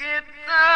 الكتاب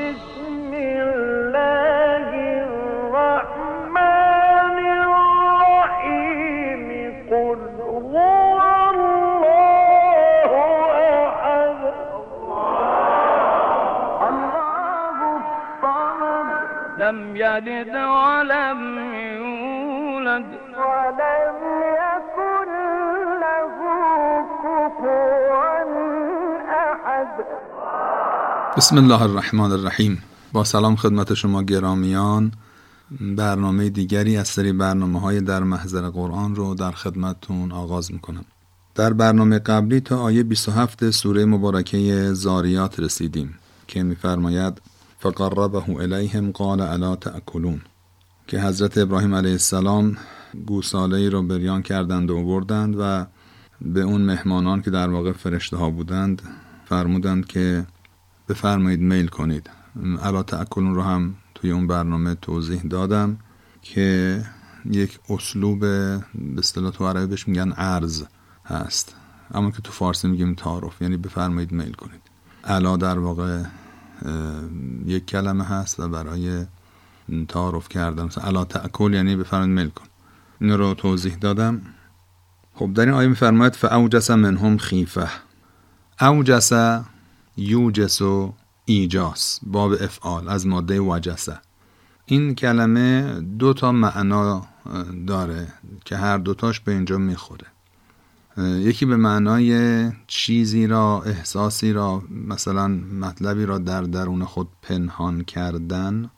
يلد ولم يولد. ولم يكن له كفوا احد بسم الله الرحمن الرحیم. با سلام خدمت شما گرامیان. برنامه دیگری از سری برنامه های در محضر قرآن رو در خدمتتون آغاز می‌کنم. در برنامه قبلی تا آیه 27 سوره مبارکه زاریات رسیدیم که میفرماید فقربه الیهم قال الا تأکلون که حضرت ابراهیم علیه السلام گوساله ای رو بریان کردند و بردند و به اون مهمانان که در واقع فرشته ها بودند فرمودند که بفرمایید میل کنید. الا تأکلون رو هم توی اون برنامه توضیح دادم که یک اسلوب به اصطلاح تو عربی بهش میگن عرض هست. اما که تو فارسی میگیم تعارف یعنی بفرمایید میل کنید. الا در واقع یک کلمه هست و برای تعارف کردن. مثلا الا تأکل یعنی بفرمایید مل کن. این رو توضیح دادم. خب در این آیه میفرماید فاوجس منهم خیفه. اوجس یوجس و ایجاس باب افعال از ماده وجسه این کلمه دو تا معنا داره که هر دوتاش به اینجا می‌خوره. یکی به معنای چیزی را احساسی را مثلا مطلبی را در درون خود پنهان کردن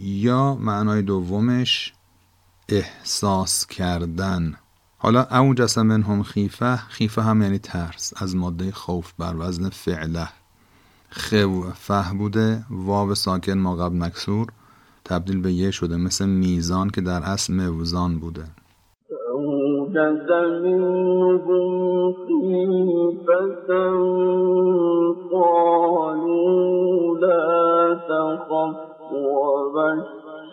یا معنای دومش احساس کردن. حالا اوجس منهم خیفه خیفه هم یعنی ترس از ماده خوف بر وزن فعله. فه بوده واو ساکن ما قبل مکسور تبدیل به یه شده مثل میزان که در اصل موزان بوده. منهم خيفة قالوا لا تخف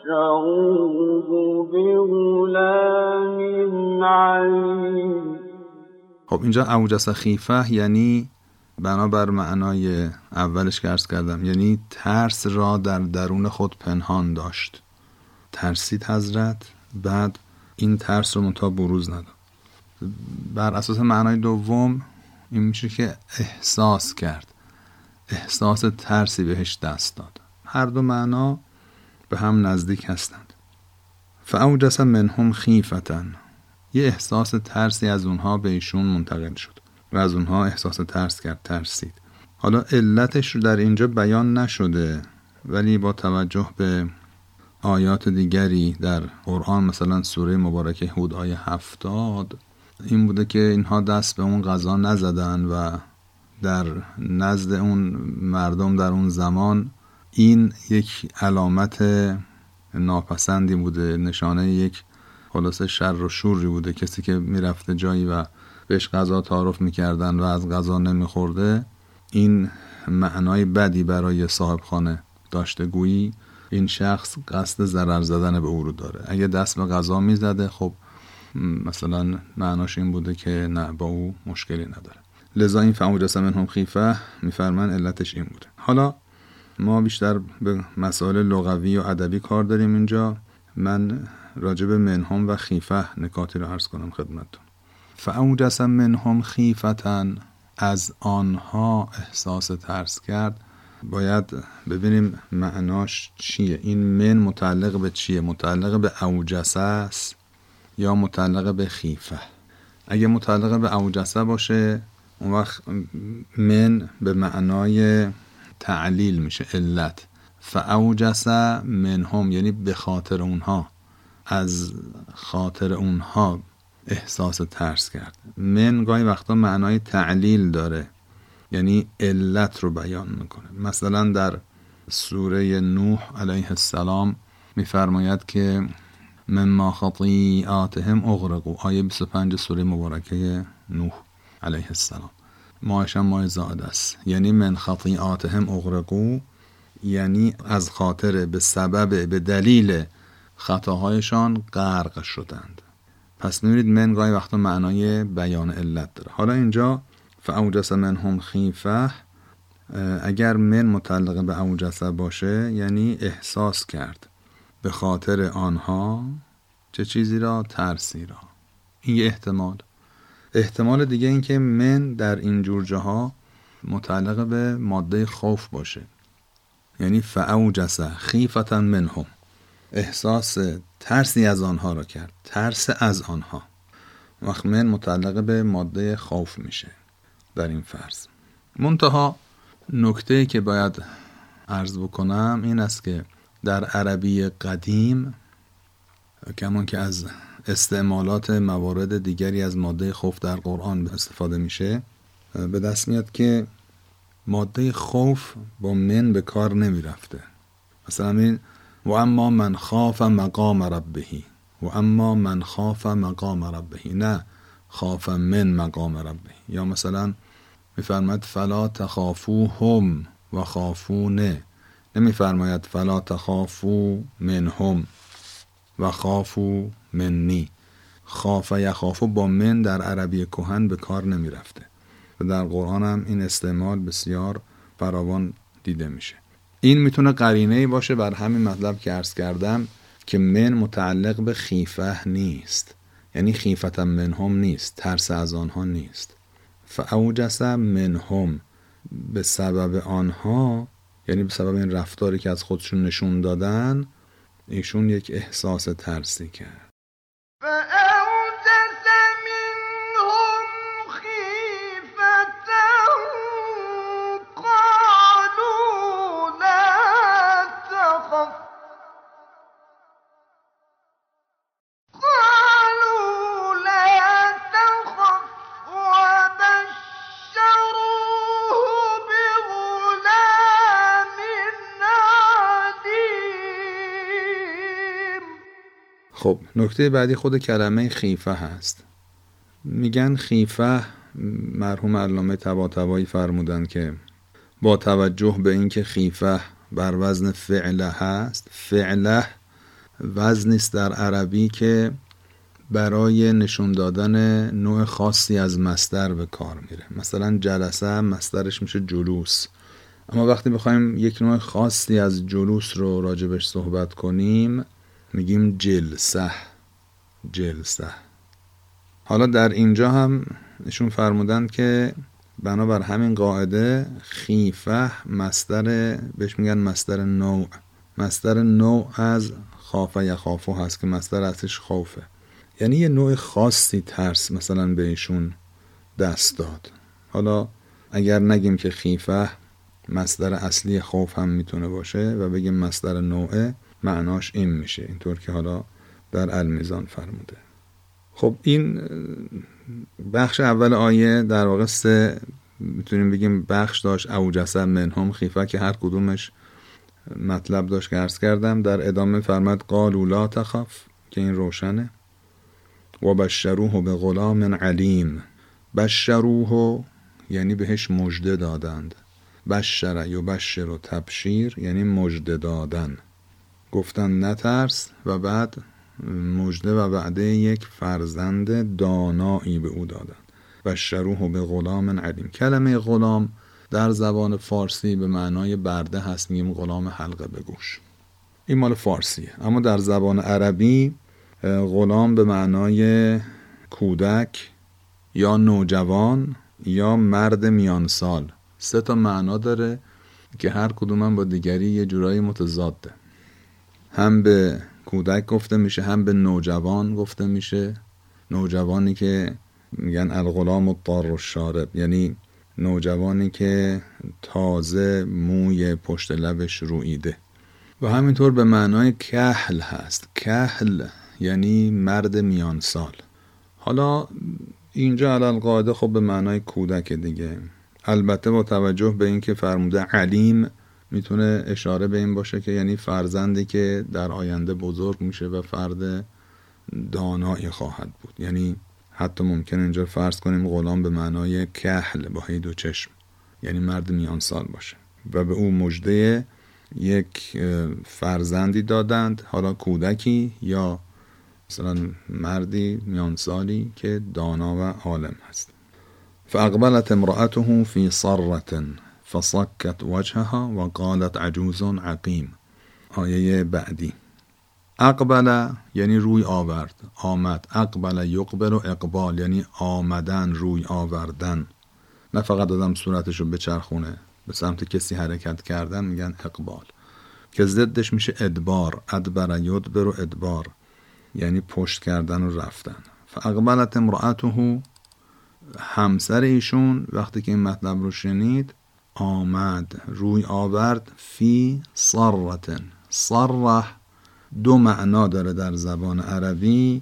وبشروه بغلام عليم. خب اینجا اوجس خیفه یعنی بنابر معنای اولش که کردم یعنی ترس را در درون خود پنهان داشت. ترسید حضرت بعد این ترس رو منتها بروز نداد بر اساس معنای دوم این میشه که احساس کرد. احساس ترسی بهش دست داد. هر دو معنا به هم نزدیک هستند. فاوجس منهم خیفتن. یه احساس ترسی از اونها به ایشون منتقل شد و از اونها احساس ترس کرد ترسید. حالا علتش رو در اینجا بیان نشده ولی با توجه به آیات دیگری در قرآن مثلا سوره مبارکه هود آیه هفتاد این بوده که اینها دست به اون غذا نزدن و در نزد اون مردم در اون زمان این یک علامت ناپسندی بوده نشانه یک خلاصه شر و شوری بوده. کسی که می‌رفته جایی و بهش غذا تعارف می‌کردن و از غذا نمیخورده این معنای بدی برای صاحب خانه داشته. گویی این شخص قصد ضرر زدن به او رو داره. اگه دست به غذا می‌زده خب مثلا معناش این بوده که نه با او مشکلی نداره. لذا این فعوجس هم خیفه میفرمان علتش این بوده. حالا ما بیشتر به مسائل لغوی و ادبی کار داریم اینجا. من راجب منهم و خیفه نکاتی رو عرض کنم خدمتتون. فعوجس منهم خیفتن از آنها احساس ترس کرد باید ببینیم معناش چیه. این من متعلق به چیه؟ متعلق به اوجسه است یا متعلق به خیفه؟ اگه متعلق به اوجسه باشه اون وقت من به معنای تعلیل میشه علت. فاوجس منهم یعنی به خاطر اونها. از خاطر اونها احساس ترس کرد. من گاهی وقتا معنای تعلیل داره. یعنی علت رو بیان می‌کنه. مثلا در سوره نوح علیه السلام میفرماید که مما خطیئاتهم اغرقو آیه 25 سوره مبارکه نوح علیه السلام. ماهش هم ماه زاد است. یعنی من خطیئاتهم اغرقو یعنی از خاطر به سبب به دلیل خطاهایشان غرق شدند. پس می‌بینید من گاهی وقتا معنای بیان علت داره. حالا اینجا فاوجس منهم خیفه اگر من متعلق به اوجسه باشه یعنی احساس کرد به خاطر آنها چه چیزی را؟ ترسی را. این یه احتمال. احتمال دیگه این که من در این جور جاها متعلق به ماده خوف باشه. یعنی فاوجسه خیفتا منهم. احساس ترسی از آنها را کرد. ترس از آنها. وقت من متعلق به ماده خوف میشه. در این فرض. منتها نکته که باید عرض بکنم این است که در عربی قدیم کمان که از استعمالات موارد دیگری از ماده خوف در قرآن استفاده میشه به دست میاد که ماده خوف با من به کار نمی رفته مثلا این و اما من خاف مقام ربهی و اما من خاف مقام ربهی. نه خاف من مقام ربهی. یا مثلا میفرماید فلا تخافو هم و خافونه. نمیفرماید فلا تخافو من هم و خافو منی. خاف یخافو با من در عربی کهن به کار نمی رفته و در قرآن هم این استعمال بسیار فراوان دیده میشه. این می‌تونه قرینه ای باشه بر همین مطلب که عرض کردم که من متعلق به خیفه نیست. یعنی خیفتا منهم نیست ترس از آنها نیست. فاوجس منهم. به سبب آنها یعنی به سبب این رفتاری که از خودشون نشون دادن ایشون یک احساس ترسی کرد. خب نکته بعدی خود کلمه خیفه هست. میگن خیفه مرحوم علامه تبا فرمودن که با توجه به اینکه خیفه بر وزن فعله هست فعله وزنی است در عربی که برای نشون دادن نوع خاصی از مستر به کار میره. مثلا جلسه مسترش میشه جلوس. اما وقتی بخوایم یک نوع خاصی از جلوس رو راجبش صحبت کنیم میگیم جلسه جلسه. حالا در اینجا هم نشون فرمودن که بنابر همین قاعده خیفه مستر بهش میگن مستر نوع. مستر نوع از خافه یا خافو هست که مستر اصلش خوفه. یعنی یه نوع خاصی ترس مثلا بهشون دست داد. حالا اگر نگیم که خیفه مصدر اصلی خوف هم می‌تونه باشه و بگیم مصدر نوعه معناش این میشه اینطور که حالا در المیزان فرموده. خب این بخش اول آیه در واقع سه می‌تونیم بگیم بخش داشت اوجسه منهم خیفه که هر کدومش مطلب داشت که عرض کردم در ادامه فرمد قالوا لا تخف که این روشنه. و بشروه به غلام علیم. بشروه یعنی بهش مژده دادند. بشر و بشر و تبشیر یعنی مژده دادن. گفتن نترس و بعد مژده و وعده یک فرزند دانایی به او دادند. و شروح به غلام علیم. کلمه غلام در زبان فارسی به معنای برده هست. میگیم غلام حلقه به گوش. این مال فارسیه. اما در زبان عربی غلام به معنای کودک یا نوجوان یا مرد میانسال. سه تا معنا داره که هر کدوم با دیگری یه جورایی متضاده هم به کودک گفته میشه هم به نوجوان گفته میشه. نوجوانی که میگن الغلام الطار الشارب. یعنی نوجوانی که تازه موی پشت لبش رویده و همینطور به معنای کهل هست. کهل یعنی مرد میان سال حالا اینجا علال قاعده خب به معنای کودک دیگه. البته با توجه به اینکه فرموده علیم می‌تونه اشاره به این باشه که یعنی فرزندی که در آینده بزرگ میشه و فرد دانایی خواهد بود. یعنی حتی ممکن اینجا فرض کنیم غلام به معنای کهل با هی دو چشم. یعنی مرد میان سال باشه. و به او مجده یک فرزندی دادند حالا کودکی یا مثلا مردی میان سالی که دانا و عالم هست. فاقبلت امرأته في صرة. فصكت وجهها وقالت عجوز عقیم. آیه بعدی. اقبل یعنی روی آورد. آمد. اقبل یقبل و اقبال یعنی آمدن روی آوردن. نه فقط آدم صورتشو بچرخونه. به سمت کسی حرکت کردن میگن اقبال. که ضدش میشه ادبار. ادبر یدبر و ادبار. یعنی پشت کردن و رفتن. فاقبلت امرأته همسر ایشون. وقتی که این مطلب رو شنید آمد. روی آورد فی صرتن صره دو معنا داره در زبان عربی.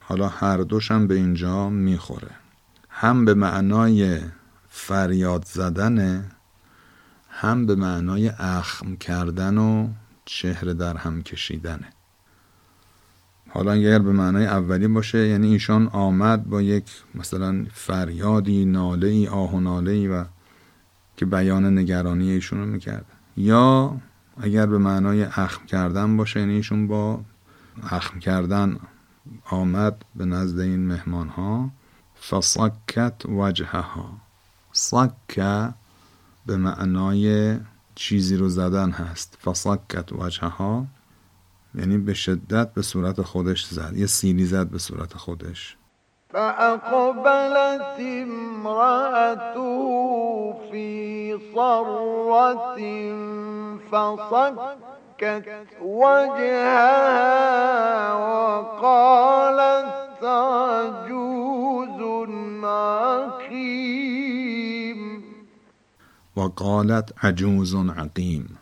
حالا هر دوشم به اینجا می‌خوره. هم به معنای فریاد زدن هم به معنای اخم کردن و چهره در هم کشیدنه حالا اگر به معنای اولی باشه یعنی ایشان آمد با یک مثلا فریادی ناله ای آه و ناله ای و که بیان نگرانی ایشون رو می‌کرد یا اگر به معنای اخم کردن باشه یعنی ایشون با اخم کردن آمد به نزد این مهمان ها فصکت وجهها. صک به معنای چیزی رو زدن هست. فصکت وجهها یعنی به شدت به صورت خودش زد. یه سیلی زد به صورت خودش. فأقبلت امرأته في صرة فصكت وجهها وقالت عجوز عقيم. وقالت عجوز عقیم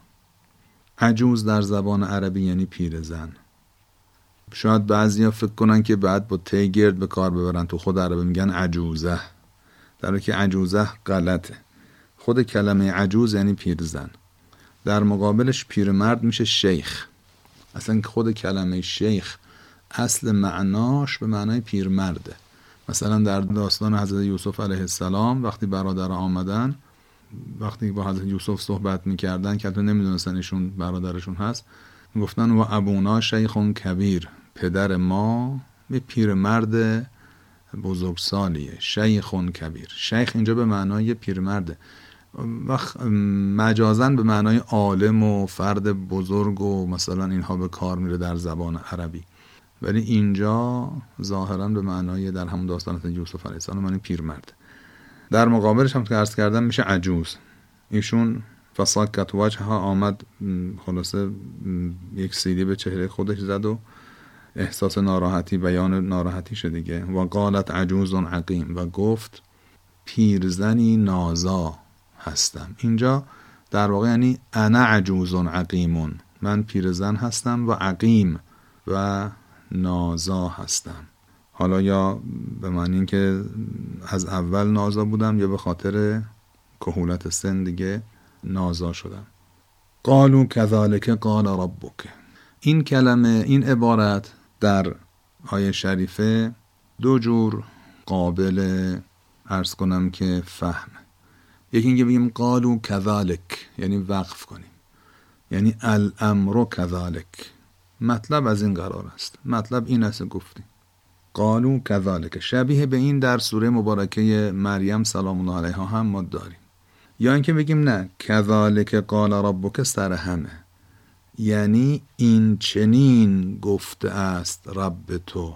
عجوز در زبان عربی یعنی پیرزن. شاید بعضیا فکر کنن که بعد با تی گرد به کار ببرن. تو خود عربی میگن عجوزه. در که عجوزه غلطه. خود کلمه عجوز یعنی پیرزن. در مقابلش پیرمرد میشه شیخ. اصلا خود کلمه شیخ اصل معناش به معنای پیرمرده. مثلا در داستان حضرت یوسف علیه السلام وقتی برادر آمدن وقتی با حضرت یوسف صحبت می‌کردن که نمی‌دونستن ایشون برادرشون هست گفتن و ابونا شیخون کبیر. پدر ما یه پیرمرد بزرگسالیه شیخون کبیر شیخ اینجا به معنای پیرمرده وقت مجازن به معنای عالم و فرد بزرگ و مثلا اینها به کار میره در زبان عربی. ولی اینجا ظاهرا به معنای در همون داستان یوسف علیه السلام معنی پیرمرد. در مقابلش هم که عرض کردن میشه عجوز. ایشون فساکت وجه ها آمد خلاصه یک سیلی به چهره خودش زد و احساس ناراحتی بیان ناراحتی شد دیگه. و قالت عجوز عقیم و گفت پیرزنی نازا هستم. اینجا در واقع یعنی انا عجوز عقیمون من پیرزن هستم و عقیم و نازا هستم. حالا یا به معنی اینکه از اول نازا بودم یا به خاطر کهولت سن دیگه نازا شدم. قالو کذالک قال ربک. این کلمه این عبارت در آیه شریفه دو جور قابل ارز کنم که فهم. یکی اینکه بگیم قالو کذالک یعنی وقف کنیم. یعنی الامر کذالک. مطلب از این قرار است. مطلب این است گفتیم. قالو کذالک. شبیه به این در سوره مبارکه مریم سلام الله علیها هم ما داریم. یا اینکه بگیم نه کذالک قال ربک سر همه یعنی این چنین گفته است رب تو.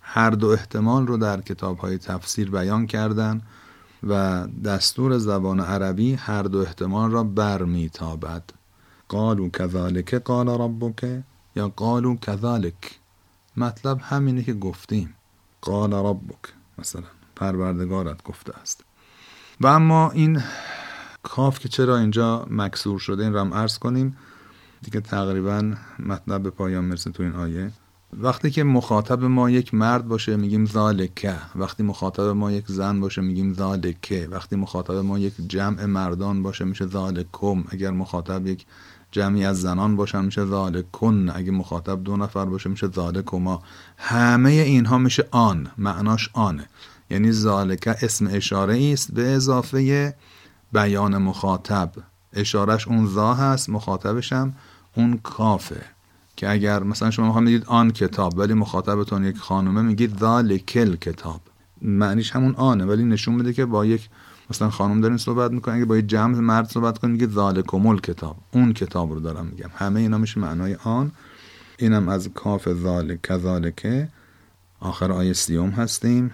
هر دو احتمال رو در کتاب های تفسیر بیان کردن و دستور زبان عربی هر دو احتمال را برمیتابد. قالو کذالک قال ربک یا قالو کذالک مطلب همینه که گفتیم. قال ربک مثلا پروردگارت گفته است. و اما این کاف که چرا اینجا مکسور شده این رو هم عرض کنیم. دیگه تقریبا مطلب به پایان مرسه تو این آیه. وقتی که مخاطب ما یک مرد باشه میگیم ذالکه. وقتی مخاطب ما یک زن باشه میگیم ذالکه. وقتی مخاطب ما یک جمع مردان باشه میشه ذالکم. اگر مخاطب یک جمعی از زنان باشن میشه ذالکن. اگه مخاطب دو نفر باشه میشه ذالکما. همه اینها میشه آن. معناش آنه. یعنی ذالکه اسم اشاره است به اضافه بیان مخاطب. اشارش اون ذا هست مخاطبش هم اون کافه که اگر مثلا شما می‌خوام بگید آن کتاب ولی مخاطبتون یک خانومه میگید ذالکل کتاب معنیش همون آنه ولی نشون میده که با یک مثلا خانم دارین صحبت می‌کنن اگه با یک جمع مرد صحبت کنید میگه ذالکمل کتاب اون کتاب رو دارم میگم. همه اینا میشه معنای آن. اینم از کاف ذالک کذالکه آخر آیه سیوم هستیم.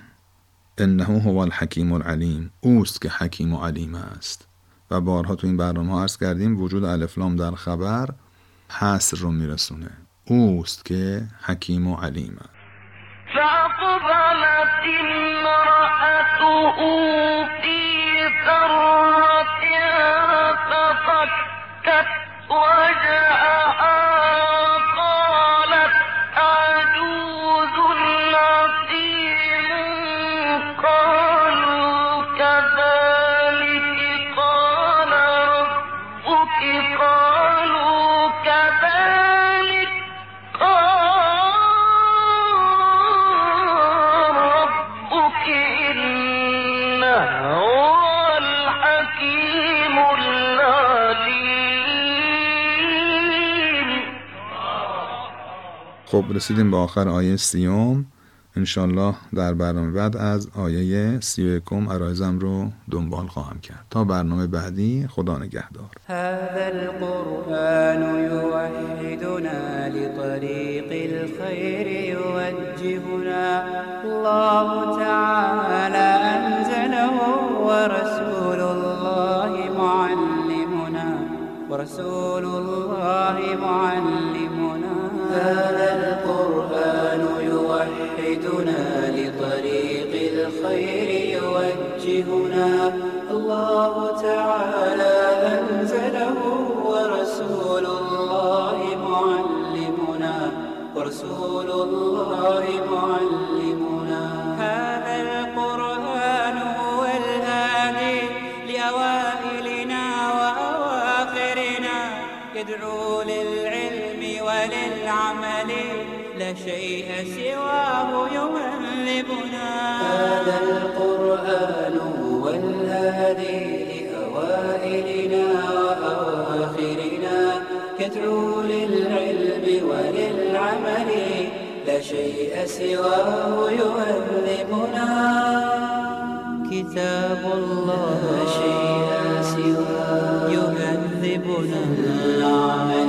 انه هو الحکیم العلیم. اوست که حکیم و علیم است. و بارها تو این برنامه ها عرض کردیم وجود الفلام در خبر. حسر رو میرسونه. اوست که حکیم و علیم. است خب رسیدیم به آخر آیه سیوم. انشالله در برنامه بعد از آیه سی و یکم عرایزم رو دنبال خواهم کرد. تا برنامه بعدی خدا نگهدار. هذا القرآن يوحدنا لطريق الخير يوجهنا. الله تعالى أنزله ورسول الله معلمنا. ورسول الله معلمنا. هذا يوحدنا لطريق الخير يوجهنا. الله تعالى أنزله ورسول الله معلمنا. ورسول الله معلمنا. هذا القرآن هو الهادي لأوائلنا وأواخرنا. يدعو للعلم شيء سواه يهذبنا هذا القرآن هو الهادي لأوائلنا وأواخرنا يدعو للعلم وللعمل لا شيء سواه يهذبنا كتاب الله لا شيء سواه يهذبنا العمل